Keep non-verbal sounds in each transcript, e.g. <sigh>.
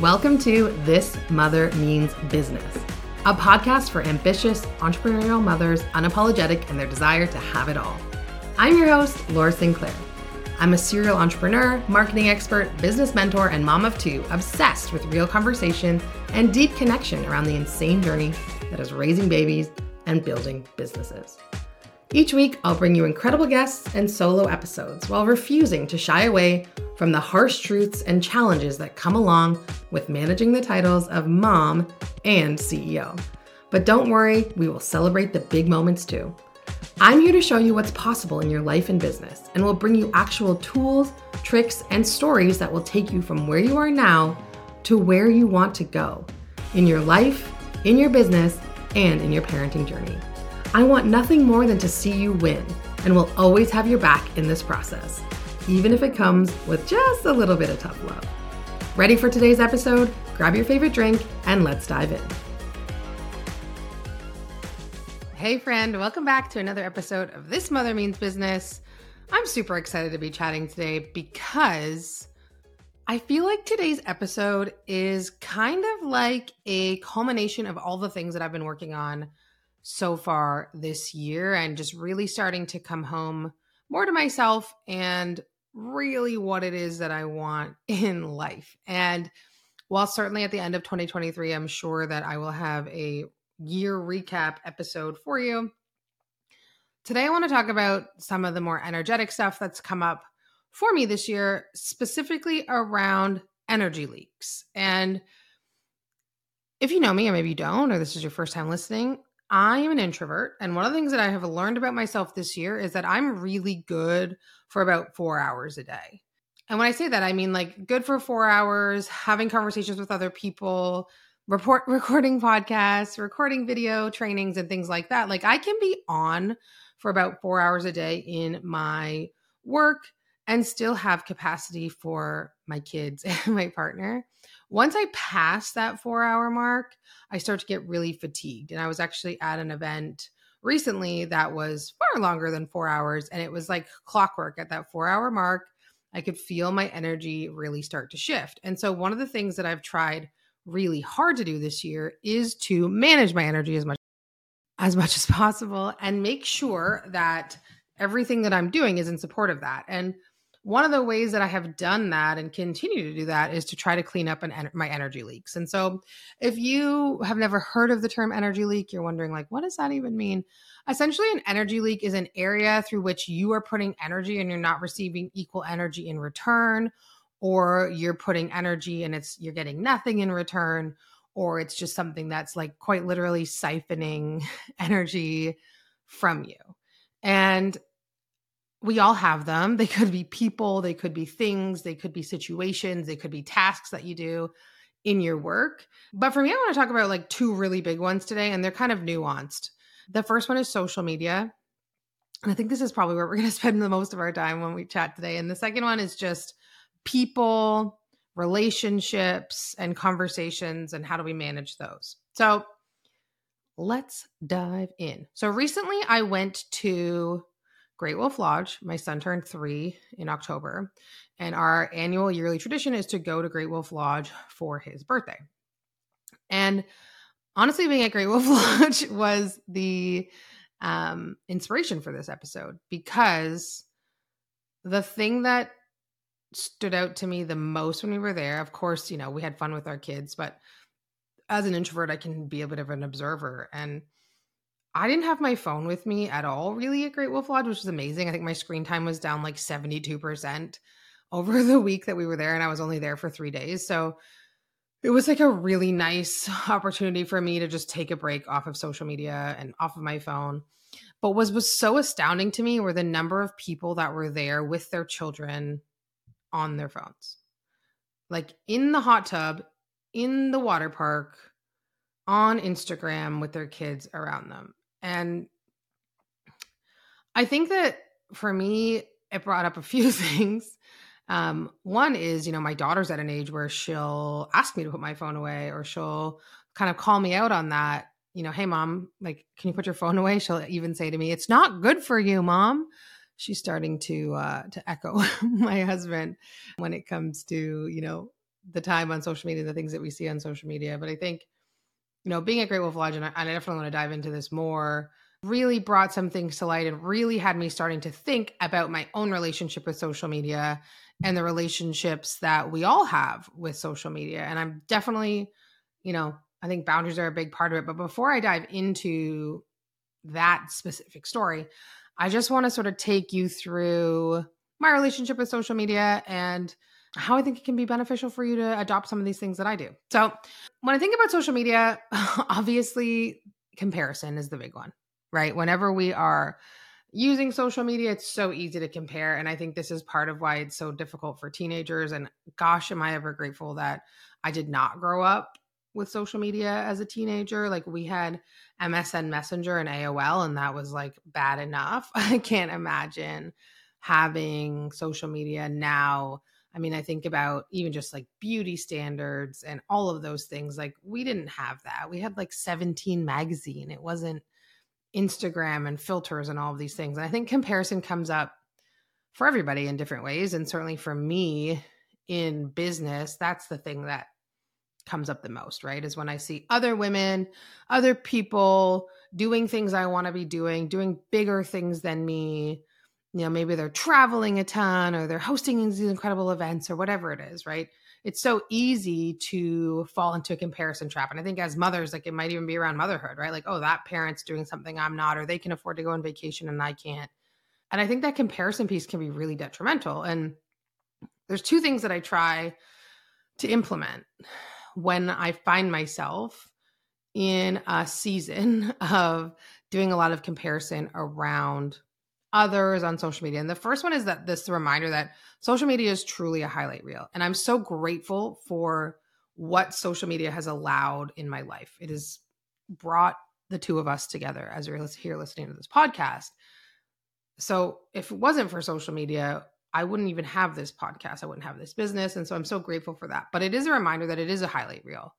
Welcome to This Mother Means Business, a podcast for ambitious entrepreneurial mothers unapologetic in their desire to have it all. I'm your host, Laura Sinclair. I'm a serial entrepreneur, marketing expert, business mentor, and mom of two, obsessed with real conversation and deep connection around the insane journey that is raising babies and building businesses. Each week, I'll bring you incredible guests and solo episodes while refusing to shy away from the harsh truths and challenges that come along with managing the titles of mom and CEO. But don't worry, we will celebrate the big moments too. I'm here to show you what's possible in your life and business, and will bring you actual tools, tricks, and stories that will take you from where you are now to where you want to go in your life, in your business, and in your parenting journey. I want nothing more than to see you win and will always have your back in this process, even if it comes with just a little bit of tough love. Ready for today's episode? Grab your favorite drink and let's dive in. Hey, friend, welcome back to another episode of This Mother Means Business. I'm super excited to be chatting today because I feel like today's episode is kind of like a culmination of all the things that I've been working on so far this year and just really starting to come home more to myself and really what it is that I want <laughs> in life. And while certainly at the end of 2023, I'm sure that I will have a year recap episode for you. Today, I want to talk about some of the more energetic stuff that's come up for me this year, specifically around energy leaks. And if you know me, or maybe you don't, or this is your first time listening, I am an introvert. And one of the things that I have learned about myself this year is that I'm really good for about four hours a day. And when I say that, I mean like good for four hours, having conversations with other people, report <laughs> recording podcasts, recording video trainings and things like that. Like I can be on for about four hours a day in my work and still have capacity for my kids <laughs> and my partner. Once I pass that four hour mark, I start to get really fatigued. And I was actually at an event recently that was far longer than four hours. And it was like clockwork at that four hour mark. I could feel my energy really start to shift. And so, one of the things that I've tried really hard to do this year is to manage my energy as much as much as possible and make sure that everything that I'm doing is in support of that. And one of the ways that I have done that and continue to do that is to try to clean up an, my energy leaks. And so, if you have never heard of the term energy leak, you're wondering, like, what does that even mean? Essentially, an energy leak is an area through which you are putting energy and you're not receiving equal energy in return, or you're putting energy and it's you're getting nothing in return, or it's just something that's like quite literally siphoning <laughs> energy from you. And we all have them. <laughs> They could be people, they could be things, they could be situations, they could be tasks that you do in your work. But for me, I want to talk about like two really big ones today, and they're kind of nuanced. The first one is social media. And I think this is probably where we're going <laughs> to spend the most of our time when we chat today. And the second one is just people, relationships, and conversations, and how do we manage those? So let's dive in. So recently I went to Great Wolf Lodge. My son turned three in October, and our annual yearly tradition is to go to Great Wolf Lodge for his birthday. And honestly, being at Great Wolf <laughs> Lodge was the um, inspiration for this episode because the thing that stood out to me the most when we were there, of course, you know, we had fun with our kids, but as an introvert, I can be a bit of an observer. And I didn't have my phone with me at all, really, at Great Wolf Lodge, which was amazing. I think my screen time was down like 72% <laughs> over the week that we were there, and I was only there for three days. So it was like a really nice <laughs> opportunity for me to just take a break off of social media and off of my phone. But was was so astounding to me were the number of people that were there with their children on their phones. Like in the hot tub, in the water park, on Instagram with their kids around them. And I think that for me, it brought up a few <laughs> things. Um, one is, you know, my daughter's at an age where she'll ask me to put my phone away or she'll kind of call me out on that. You know, hey, mom, like, can you put your phone away? She'll even say to me, it's not good for you, mom. She's starting to uh, to echo <laughs> my husband when it comes to you know the time on social media, the things that we see on social media. But I think, you know, being a Great Wolf Lodge, and I, and I definitely want to dive into this more, really brought some things to light and really had me starting to think about my own relationship with social media and the relationships that we all have with social media. And I'm definitely, you know, I think boundaries are a big part of it. But before I dive into that specific story, I just want to sort of take you through my relationship with social media and how I think it can be beneficial for you to adopt some of these things that I do. So, when I think about social media, <laughs> obviously comparison is the big one, right? Whenever we are using social media, it's so easy to compare. And I think this is part of why it's so difficult for teenagers. And gosh, am I ever grateful that I did not grow up with social media as a teenager. Like we had MSN Messenger and AOL, and that was like bad enough. <laughs> I can't imagine having social media now. I mean, I think about even just like beauty standards and all of those things. Like, we didn't have that. We had like 17 magazine. It wasn't Instagram and filters and all of these things. And I think comparison comes up for everybody in different ways. And certainly for me in business, that's the thing that comes up the most, right? Is when I see other women, other people doing things I want to be doing, doing bigger things than me. You know, maybe they're traveling a ton or they're hosting these incredible events or whatever it is, right? It's so easy to fall into a comparison trap. And I think as mothers, like it might even be around motherhood, right? Like, oh, that parent's doing something I'm not, or they can afford to go on vacation and I can't. And I think that comparison piece can be really detrimental. And there's two things that I try to implement when I find myself in a season <laughs> of doing a lot of comparison around others on social media. And the first one is that this reminder that social media is truly a highlight reel. And I'm so grateful for what social media has allowed in my life. It has brought the two of us together as you're here listening to this podcast. So if it wasn't for social media, I wouldn't even have this podcast. I wouldn't have this business. And so I'm so grateful for that. But it is a reminder that it is a highlight reel.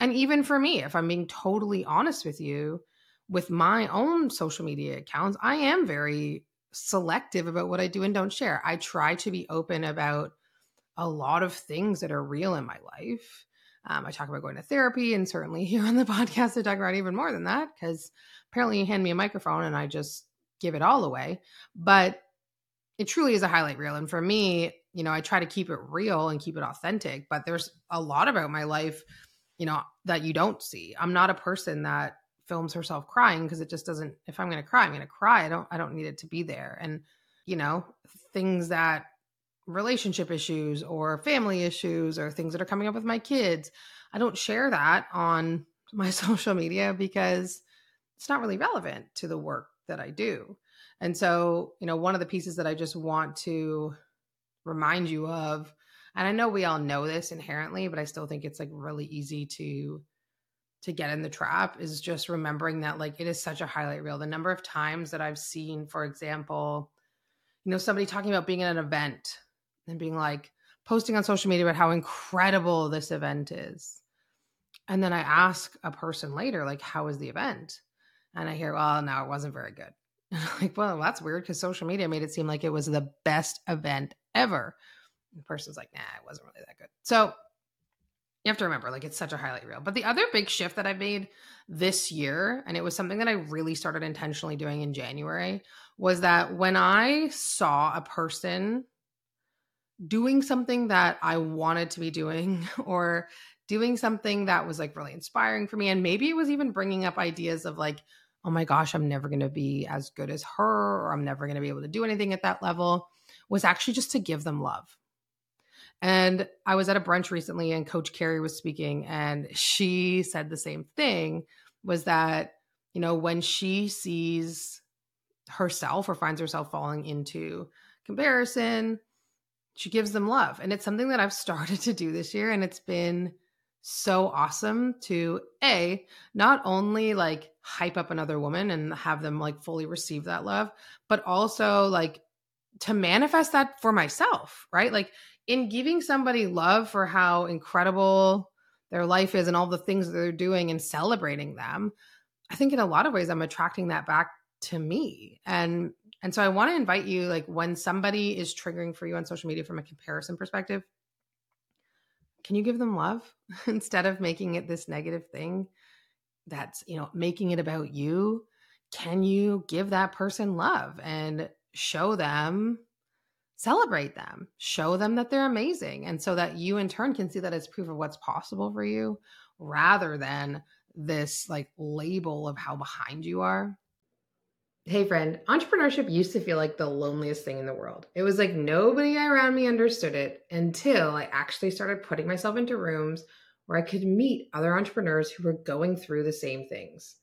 And even for me, if I'm being totally honest with you, with my own social media accounts, I am very selective about what I do and don't share. I try to be open about a lot of things that are real in my life. Um, I talk about going to therapy, and certainly <laughs> here on the podcast, I talk about even more than that because apparently you hand me a microphone and I just give it all away. But it truly is a highlight reel. And for me, you know, I try to keep it real and keep it authentic, but there's a lot about my life, you know, that you don't see. I'm not a person that films herself crying because it just doesn't if I'm going to cry, I'm going to cry. I don't I don't need it to be there. And you know, things that relationship issues or family issues or things that are coming up with my kids, I don't share that on <laughs> my social media because it's not really relevant to the work that I do. And so, you know, one of the pieces that I just want to remind you of, and I know we all know this inherently, but I still think it's like really easy to to get in the trap is just remembering that like it is such a highlight reel. The number of times that I've seen, for example, you know, somebody talking about being at an event and being like posting on social media about how incredible this event is. And then I ask a person later, like, how was the event? And I hear, well, no, it wasn't very good. <laughs> like, well, that's weird because social media made it seem like it was the best event ever. And the person's like, nah, it wasn't really that good. So you have to remember, like, it's such a highlight reel. But the other big shift that I've made this year, and it was something that I really started intentionally doing in January, was that when I saw a person doing something that I wanted to be doing <laughs> or doing something that was like really inspiring for me, and maybe it was even bringing up ideas of like, oh my gosh, I'm never going to be as good as her, or I'm never going to be able to do anything at that level, was actually just to give them love. And I was at a brunch recently and Coach Carrie was speaking, and she said the same thing was that, you know, when she sees herself or finds herself falling into comparison, she gives them love. And it's something that I've <laughs> started to do this year, and it's been so awesome to a not only like hype up another woman and have them like fully receive that love but also like to manifest that for myself right like in giving somebody love for how incredible their life is and all the things that they're doing and celebrating them i think in a lot of ways i'm attracting that back to me and and so i want to invite you like when somebody is triggering for you on social media from a comparison perspective can you give them love <laughs> instead of making it this negative thing that's, you know, making it about you? Can you give that person love and show them celebrate them, show them that they're amazing. And so that you in turn can see that as proof of what's possible for you rather than this like label of how behind you are. Hey, friend, entrepreneurship used to feel like the loneliest thing in the world. It was like nobody around me understood it until I actually started putting myself into rooms where I could meet other entrepreneurs who were going through the same things.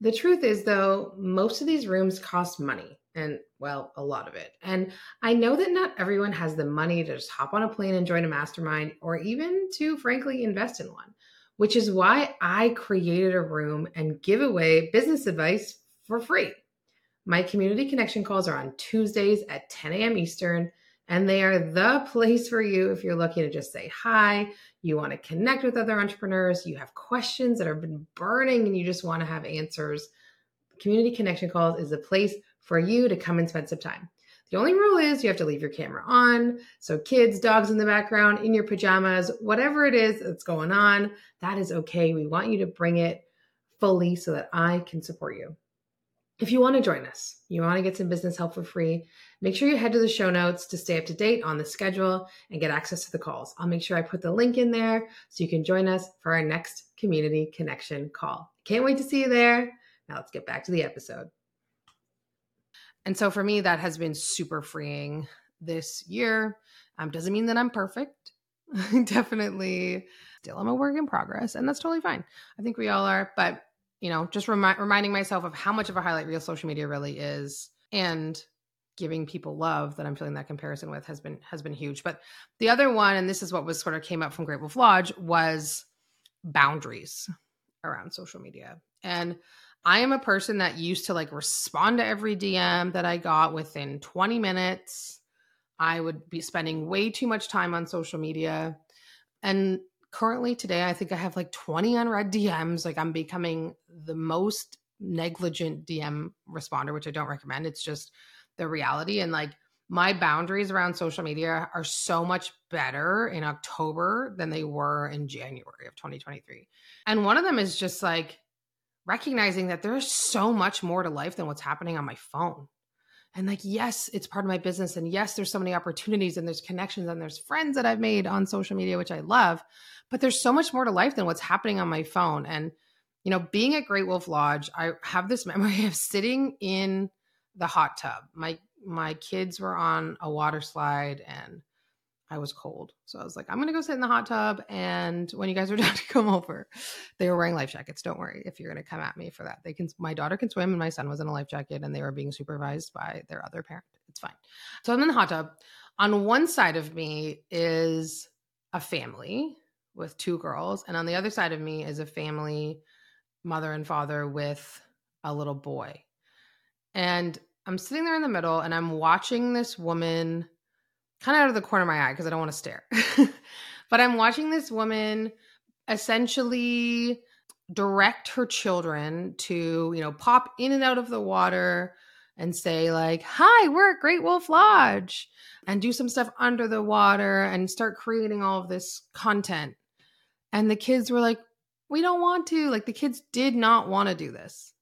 The truth is, though, most of these rooms cost money and well, a lot of it. And I know that not everyone has the money to just hop on a plane and join a mastermind or even to frankly invest in one, which is why I created a room and give away business advice for free. My community connection calls are on Tuesdays at 10 a.m. Eastern, and they are the place for you if you're looking to just say hi, you want to connect with other entrepreneurs, you have questions that have been burning and you just want to have answers. Community connection calls is a place for you to come and spend some time. The only rule is you have to leave your camera on. So, kids, dogs in the background, in your pajamas, whatever it is that's going on, that is okay. We want you to bring it fully so that I can support you. If you want to join us, you want to get some business help for free, make sure you head to the show notes to stay up to date on the schedule and get access to the calls. I'll make sure I put the link in there so you can join us for our next community connection call. Can't wait to see you there. Now, let's get back to the episode. And so for me, that has been super freeing this year. Um, doesn't mean that I'm perfect. <laughs> Definitely still I'm a work in progress, and that's totally fine. I think we all are. But, you know, just remi- reminding myself of how much of a highlight reel social media really is and giving people love that I'm feeling that comparison with has been has been huge. But the other one, and this is what was sort of came up from Great Wolf Lodge, was boundaries around social media. And I am a person that used to like respond to every DM that I got within 20 minutes. I would be spending way too much time on social media. And currently today, I think I have like 20 unread DMs. Like I'm becoming the most negligent DM responder, which I don't recommend. It's just the reality. And like my boundaries around social media are so much better in October than they were in January of 2023. And one of them is just like, recognizing that there's so much more to life than what's happening on my phone. And like, yes, it's part of my business. And yes, there's so many opportunities and there's connections and there's friends that I've made on social media, which I love. But there's so much more to life than what's happening on my phone. And, you know, being at Great Wolf Lodge, I have this <laughs> memory of sitting in the hot tub. My my kids were on a water slide and I was cold. So I was like, I'm going to go sit in the hot tub. And when you guys are <laughs> done to come over, they were wearing life jackets. Don't worry if you're going to come at me for that. They can, my daughter can swim and my son was in a life jacket and they were being supervised by their other parent. It's fine. So I'm in the hot tub. On one side of me is a family with two girls. And on the other side of me is a family, mother and father with a little boy. And I'm sitting there in the middle and I'm watching this woman kind of out of the corner of my eye because I don't want to stare. <laughs> but I'm watching this woman essentially direct her children to, you know, pop in and out of the water and say like, "Hi, we're at Great Wolf Lodge." And do some stuff under the water and start creating all of this content. And the kids were like, "We don't want to." Like the kids did not want to do this.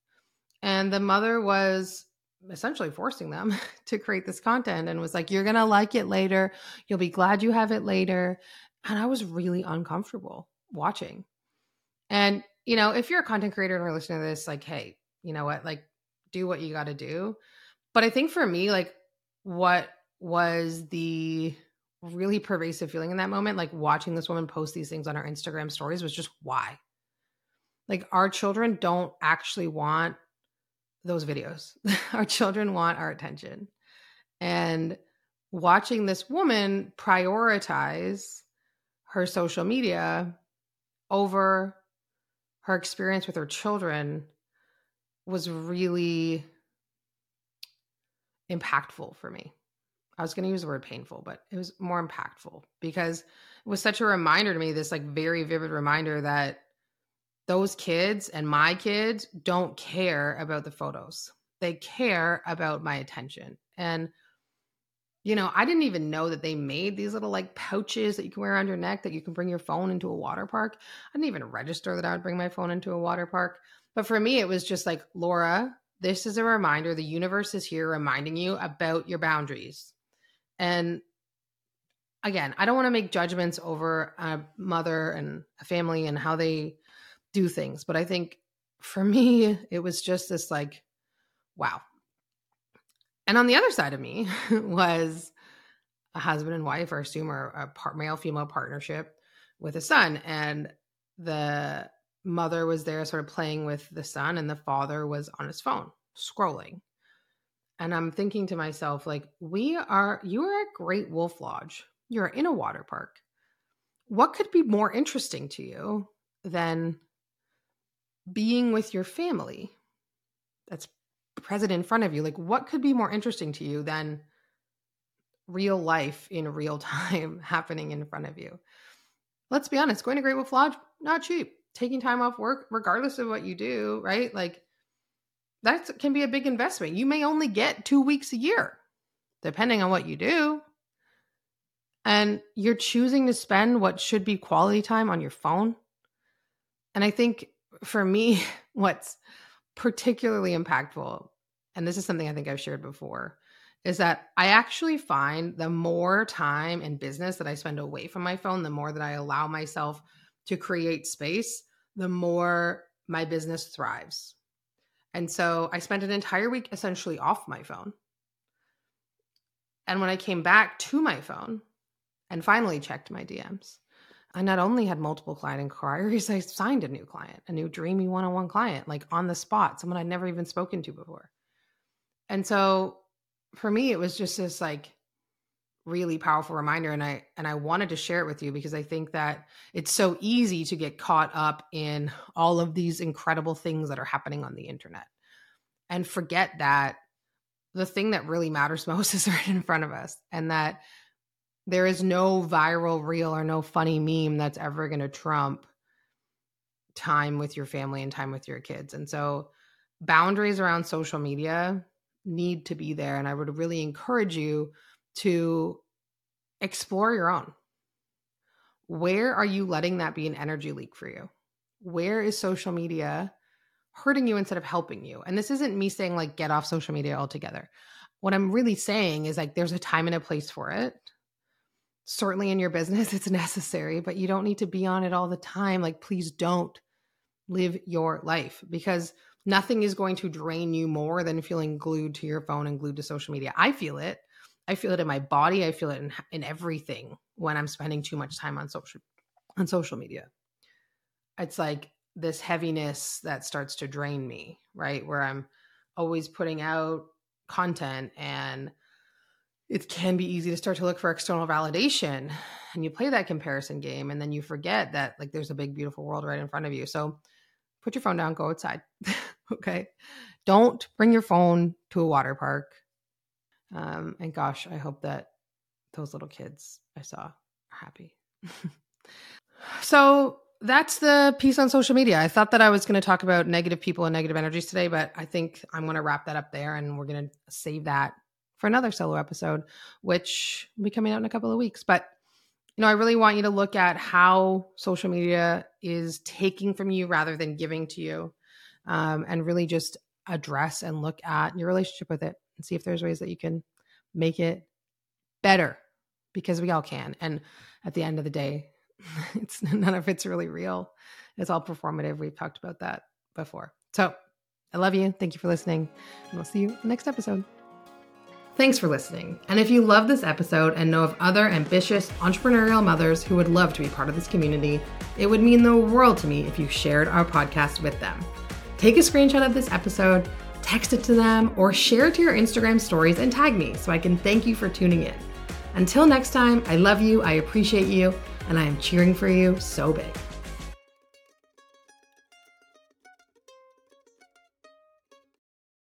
And the mother was essentially forcing them <laughs> to create this content and was like, You're going to like it later. You'll be glad you have it later. And I was really uncomfortable watching. And, you know, if you're a content creator and are listening to this, like, hey, you know what? Like, do what you got to do. But I think for me, like, what was the really pervasive feeling in that moment, like watching this woman post these things on her Instagram stories, was just why? Like, our children don't actually want those videos. <laughs> our children want our attention. And watching this woman prioritize her social media over her experience with her children was really impactful for me. I was going to use the word painful, but it was more impactful because it was such a reminder to me, this like very vivid reminder that those kids and my kids don't care about the photos. They care about my attention. And you know, I didn't even know that they made these little like pouches that you can wear around your neck that you can bring your phone into a water park. I didn't even register that I would bring my phone into a water park. But for me, it was just like, Laura, this is a reminder. The universe is here reminding you about your boundaries. And again, I don't want to make judgments over a mother and a family and how they do things. But I think for me, it was just this like, wow, and on the other side of me <laughs> was a husband and wife, or assume, or a male female partnership with a son. And the mother was there, sort of playing with the son, and the father was on his phone scrolling. And I'm thinking to myself, like, we are, you are at Great Wolf Lodge. You're in a water park. What could be more interesting to you than being with your family? That's present in front of you like what could be more interesting to you than real life in real <laughs> time happening in front of you? Let's be honest going to great wolf lodge not cheap. Taking time off work regardless of what you do right? Like that can be a big investment. You may only get two weeks a year depending on what you do. And you're choosing to spend what should be quality time on your phone. And i think for me <laughs> what's particularly impactful, and this is something I think I've shared before, is that I actually find the more time in business that I spend away from my phone, the more that I allow myself to create space, the more my business thrives. And so I spent an entire week essentially off my phone. And when I came back to my phone and finally checked my DMs, I not only had multiple client inquiries, <laughs> I signed a new client, a new dreamy one on one client, like on the spot, someone I'd never even spoken to before. And so for me, it was just this like really powerful reminder. And I and I wanted to share it with you because I think that it's so easy to get caught up in all of these incredible things that are happening on the internet and forget that the thing that really matters <laughs> most is right in front of us and that there is no viral reel or no funny meme that's ever going to trump time with your family and time with your kids. And so boundaries around social media need to be there and I would really encourage you to explore your own. Where are you letting that be an energy leak for you? Where is social media hurting you instead of helping you? And this isn't me saying like get off social media altogether. What I'm really saying is like there's a time and a place for it certainly in your business <laughs> it's necessary but you don't need to be on it all the time like please don't live your life because nothing is going to drain you more than feeling glued to your phone and glued to social media. I feel it. I feel it in my body. I feel it in, in everything when i'm spending too much time on social on social media. It's like this heaviness that starts to drain me right? Where i'm always putting out content and it can be easy to start to look for external validation and you play that comparison game and then you forget that like there's a big beautiful world right in front of you. So put your phone down go outside <laughs> okay? Don't bring your phone to a water park. Um, and gosh i hope that those little kids i saw are happy. <laughs> So that's the piece on social media. I thought that I was going to talk about negative people and negative energies today, but I think I'm going to wrap that up there and we're going to save that for another solo episode, which will be coming out in a couple of weeks. But you know, I really want you to look at how social media is taking from you rather than giving to you, um, and really just address and look at your relationship with it and see if there's ways that you can make it better because we all can. And at the end of the day, <laughs> it's none of it's really real. It's all performative. We've talked about that before. So I love you. Thank you for listening. And we'll see you next episode. Thanks for listening. And if you love this episode and know of other ambitious entrepreneurial mothers who would love to be part of this community, it would mean the world to me if you shared our podcast with them. Take a screenshot of this episode, text it to them, or share it to your Instagram stories and tag me so I can thank you for tuning in. Until next time, I love you, I appreciate you, and I am cheering for you so big.